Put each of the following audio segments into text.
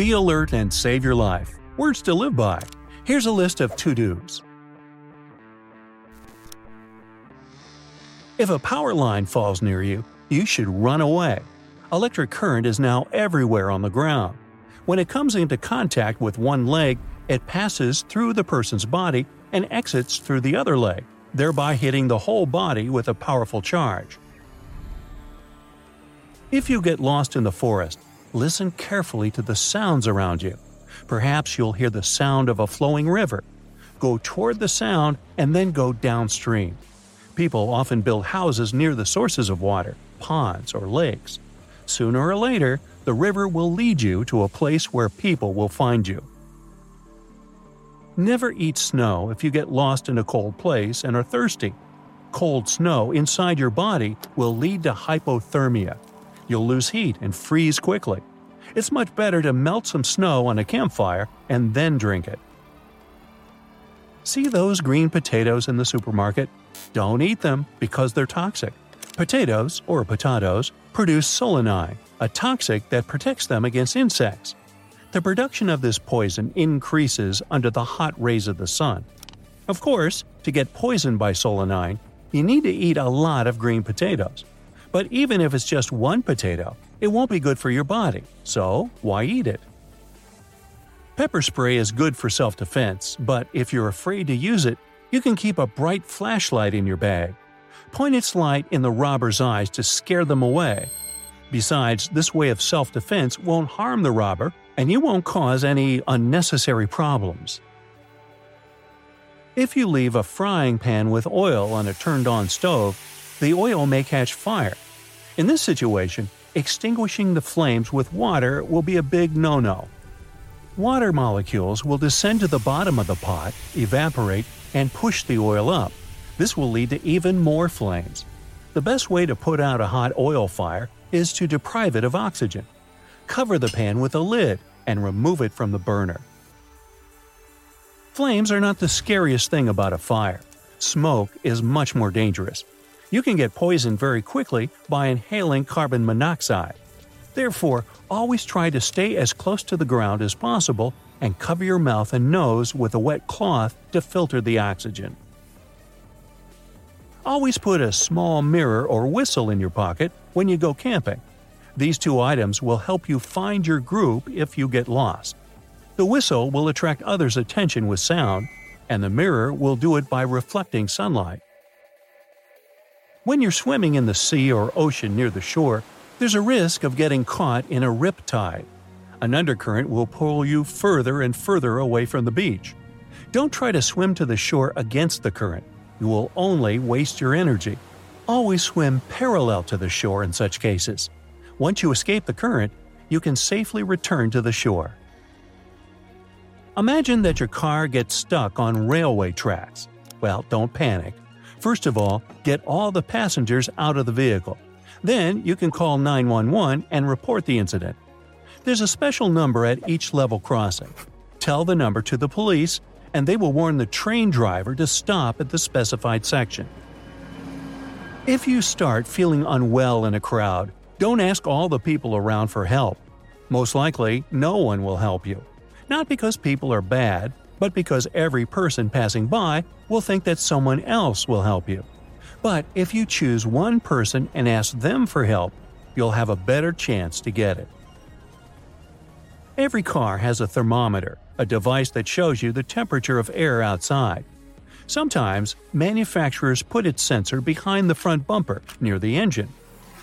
Be alert and save your life. Words to live by. Here's a list of to dos. If a power line falls near you, you should run away. Electric current is now everywhere on the ground. When it comes into contact with one leg, it passes through the person's body and exits through the other leg, thereby hitting the whole body with a powerful charge. If you get lost in the forest, listen carefully to the sounds around you. Perhaps you'll hear the sound of a flowing river. Go toward the sound and then go downstream. People often build houses near the sources of water, ponds, or lakes. Sooner or later, the river will lead you to a place where people will find you. Never eat snow if you get lost in a cold place and are thirsty. Cold snow inside your body will lead to hypothermia. You'll lose heat and freeze quickly. It's much better to melt some snow on a campfire and then drink it. See those green potatoes in the supermarket? Don't eat them because they're toxic. Potatoes, or potatoes, produce solanine, a toxic that protects them against insects. The production of this poison increases under the hot rays of the sun. Of course, to get poisoned by solanine, you need to eat a lot of green potatoes. But even if it's just one potato, it won't be good for your body, so why eat it? Pepper spray is good for self defense, but if you're afraid to use it, you can keep a bright flashlight in your bag. Point its light in the robber's eyes to scare them away. Besides, this way of self defense won't harm the robber, and you won't cause any unnecessary problems. If you leave a frying pan with oil on a turned on stove, the oil may catch fire. In this situation, extinguishing the flames with water will be a big no no. Water molecules will descend to the bottom of the pot, evaporate, and push the oil up. This will lead to even more flames. The best way to put out a hot oil fire is to deprive it of oxygen. Cover the pan with a lid and remove it from the burner. Flames are not the scariest thing about a fire. Smoke is much more dangerous. You can get poisoned very quickly by inhaling carbon monoxide. Therefore, always try to stay as close to the ground as possible and cover your mouth and nose with a wet cloth to filter the oxygen. Always put a small mirror or whistle in your pocket when you go camping. These two items will help you find your group if you get lost. The whistle will attract others' attention with sound, and the mirror will do it by reflecting sunlight. When you're swimming in the sea or ocean near the shore, there's a risk of getting caught in a rip tide. An undercurrent will pull you further and further away from the beach. Don't try to swim to the shore against the current. You will only waste your energy. Always swim parallel to the shore in such cases. Once you escape the current, you can safely return to the shore. Imagine that your car gets stuck on railway tracks. Well, don't panic. First of all, get all the passengers out of the vehicle. Then you can call 911 and report the incident. There's a special number at each level crossing. Tell the number to the police, and they will warn the train driver to stop at the specified section. If you start feeling unwell in a crowd, don't ask all the people around for help. Most likely, no one will help you. Not because people are bad, but because every person passing by will think that someone else will help you. But if you choose one person and ask them for help, you'll have a better chance to get it. Every car has a thermometer, a device that shows you the temperature of air outside. Sometimes, manufacturers put its sensor behind the front bumper, near the engine.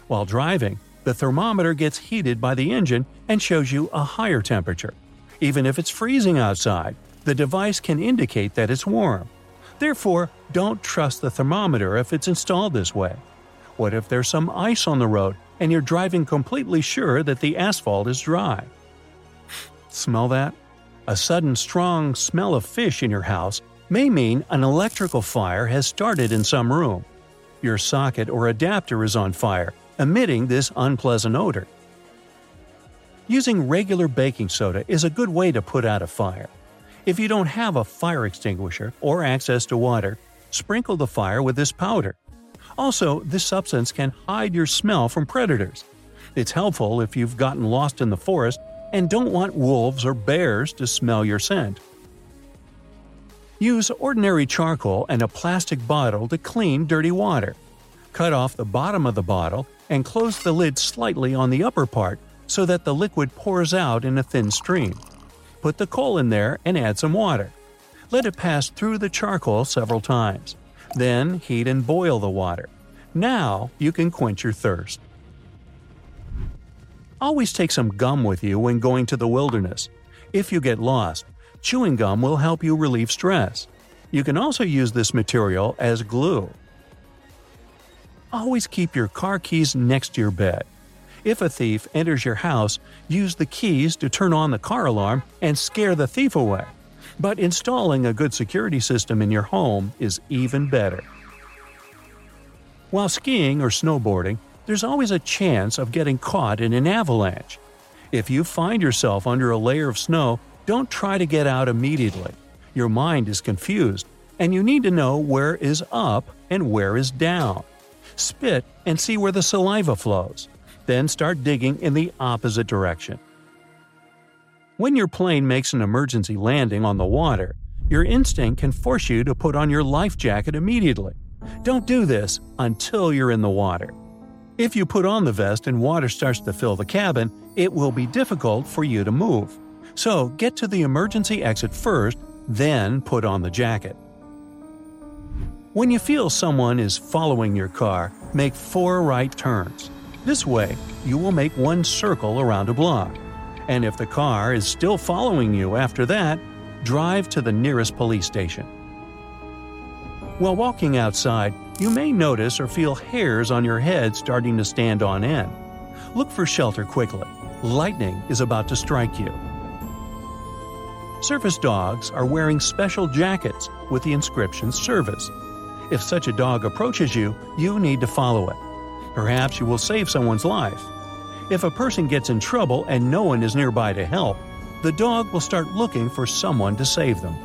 While driving, the thermometer gets heated by the engine and shows you a higher temperature. Even if it's freezing outside, the device can indicate that it's warm. Therefore, don't trust the thermometer if it's installed this way. What if there's some ice on the road and you're driving completely sure that the asphalt is dry? Smell that? A sudden strong smell of fish in your house may mean an electrical fire has started in some room. Your socket or adapter is on fire, emitting this unpleasant odor. Using regular baking soda is a good way to put out a fire. If you don't have a fire extinguisher or access to water, sprinkle the fire with this powder. Also, this substance can hide your smell from predators. It's helpful if you've gotten lost in the forest and don't want wolves or bears to smell your scent. Use ordinary charcoal and a plastic bottle to clean dirty water. Cut off the bottom of the bottle and close the lid slightly on the upper part so that the liquid pours out in a thin stream. Put the coal in there and add some water. Let it pass through the charcoal several times. Then heat and boil the water. Now you can quench your thirst. Always take some gum with you when going to the wilderness. If you get lost, chewing gum will help you relieve stress. You can also use this material as glue. Always keep your car keys next to your bed. If a thief enters your house, use the keys to turn on the car alarm and scare the thief away. But installing a good security system in your home is even better. While skiing or snowboarding, there's always a chance of getting caught in an avalanche. If you find yourself under a layer of snow, don't try to get out immediately. Your mind is confused, and you need to know where is up and where is down. Spit and see where the saliva flows. Then start digging in the opposite direction. When your plane makes an emergency landing on the water, your instinct can force you to put on your life jacket immediately. Don't do this until you're in the water. If you put on the vest and water starts to fill the cabin, it will be difficult for you to move. So get to the emergency exit first, then put on the jacket. When you feel someone is following your car, make four right turns. This way, you will make one circle around a block and if the car is still following you after that, drive to the nearest police station. While walking outside, you may notice or feel hairs on your head starting to stand on end. Look for shelter quickly. Lightning is about to strike you. Service dogs are wearing special jackets with the inscription Service. If such a dog approaches you, you need to follow it. Perhaps you will save someone's life. If a person gets in trouble and no one is nearby to help, the dog will start looking for someone to save them.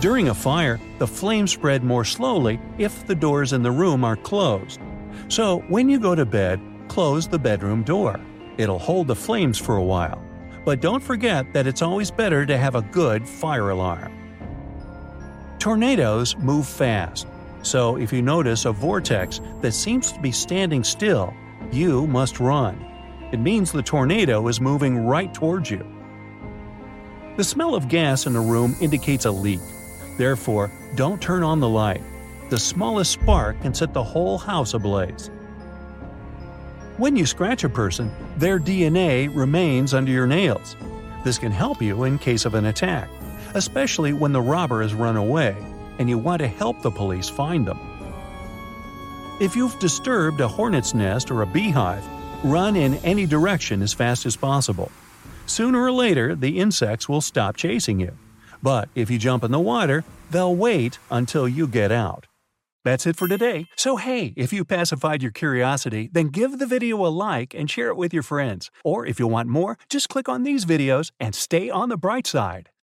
During a fire, the flames spread more slowly if the doors in the room are closed. So, when you go to bed, close the bedroom door. It'll hold the flames for a while. But don't forget that it's always better to have a good fire alarm. Tornadoes move fast, so if you notice a vortex that seems to be standing still, you must run. It means the tornado is moving right towards you. The smell of gas in a room indicates a leak. Therefore, don't turn on the light. The smallest spark can set the whole house ablaze. When you scratch a person, their DNA remains under your nails. This can help you in case of an attack, especially when the robber has run away and you want to help the police find them. If you've disturbed a hornet's nest or a beehive, run in any direction as fast as possible. Sooner or later, the insects will stop chasing you. But if you jump in the water, they'll wait until you get out. That's it for today. So, hey, if you pacified your curiosity, then give the video a like and share it with your friends. Or if you want more, just click on these videos and stay on the bright side.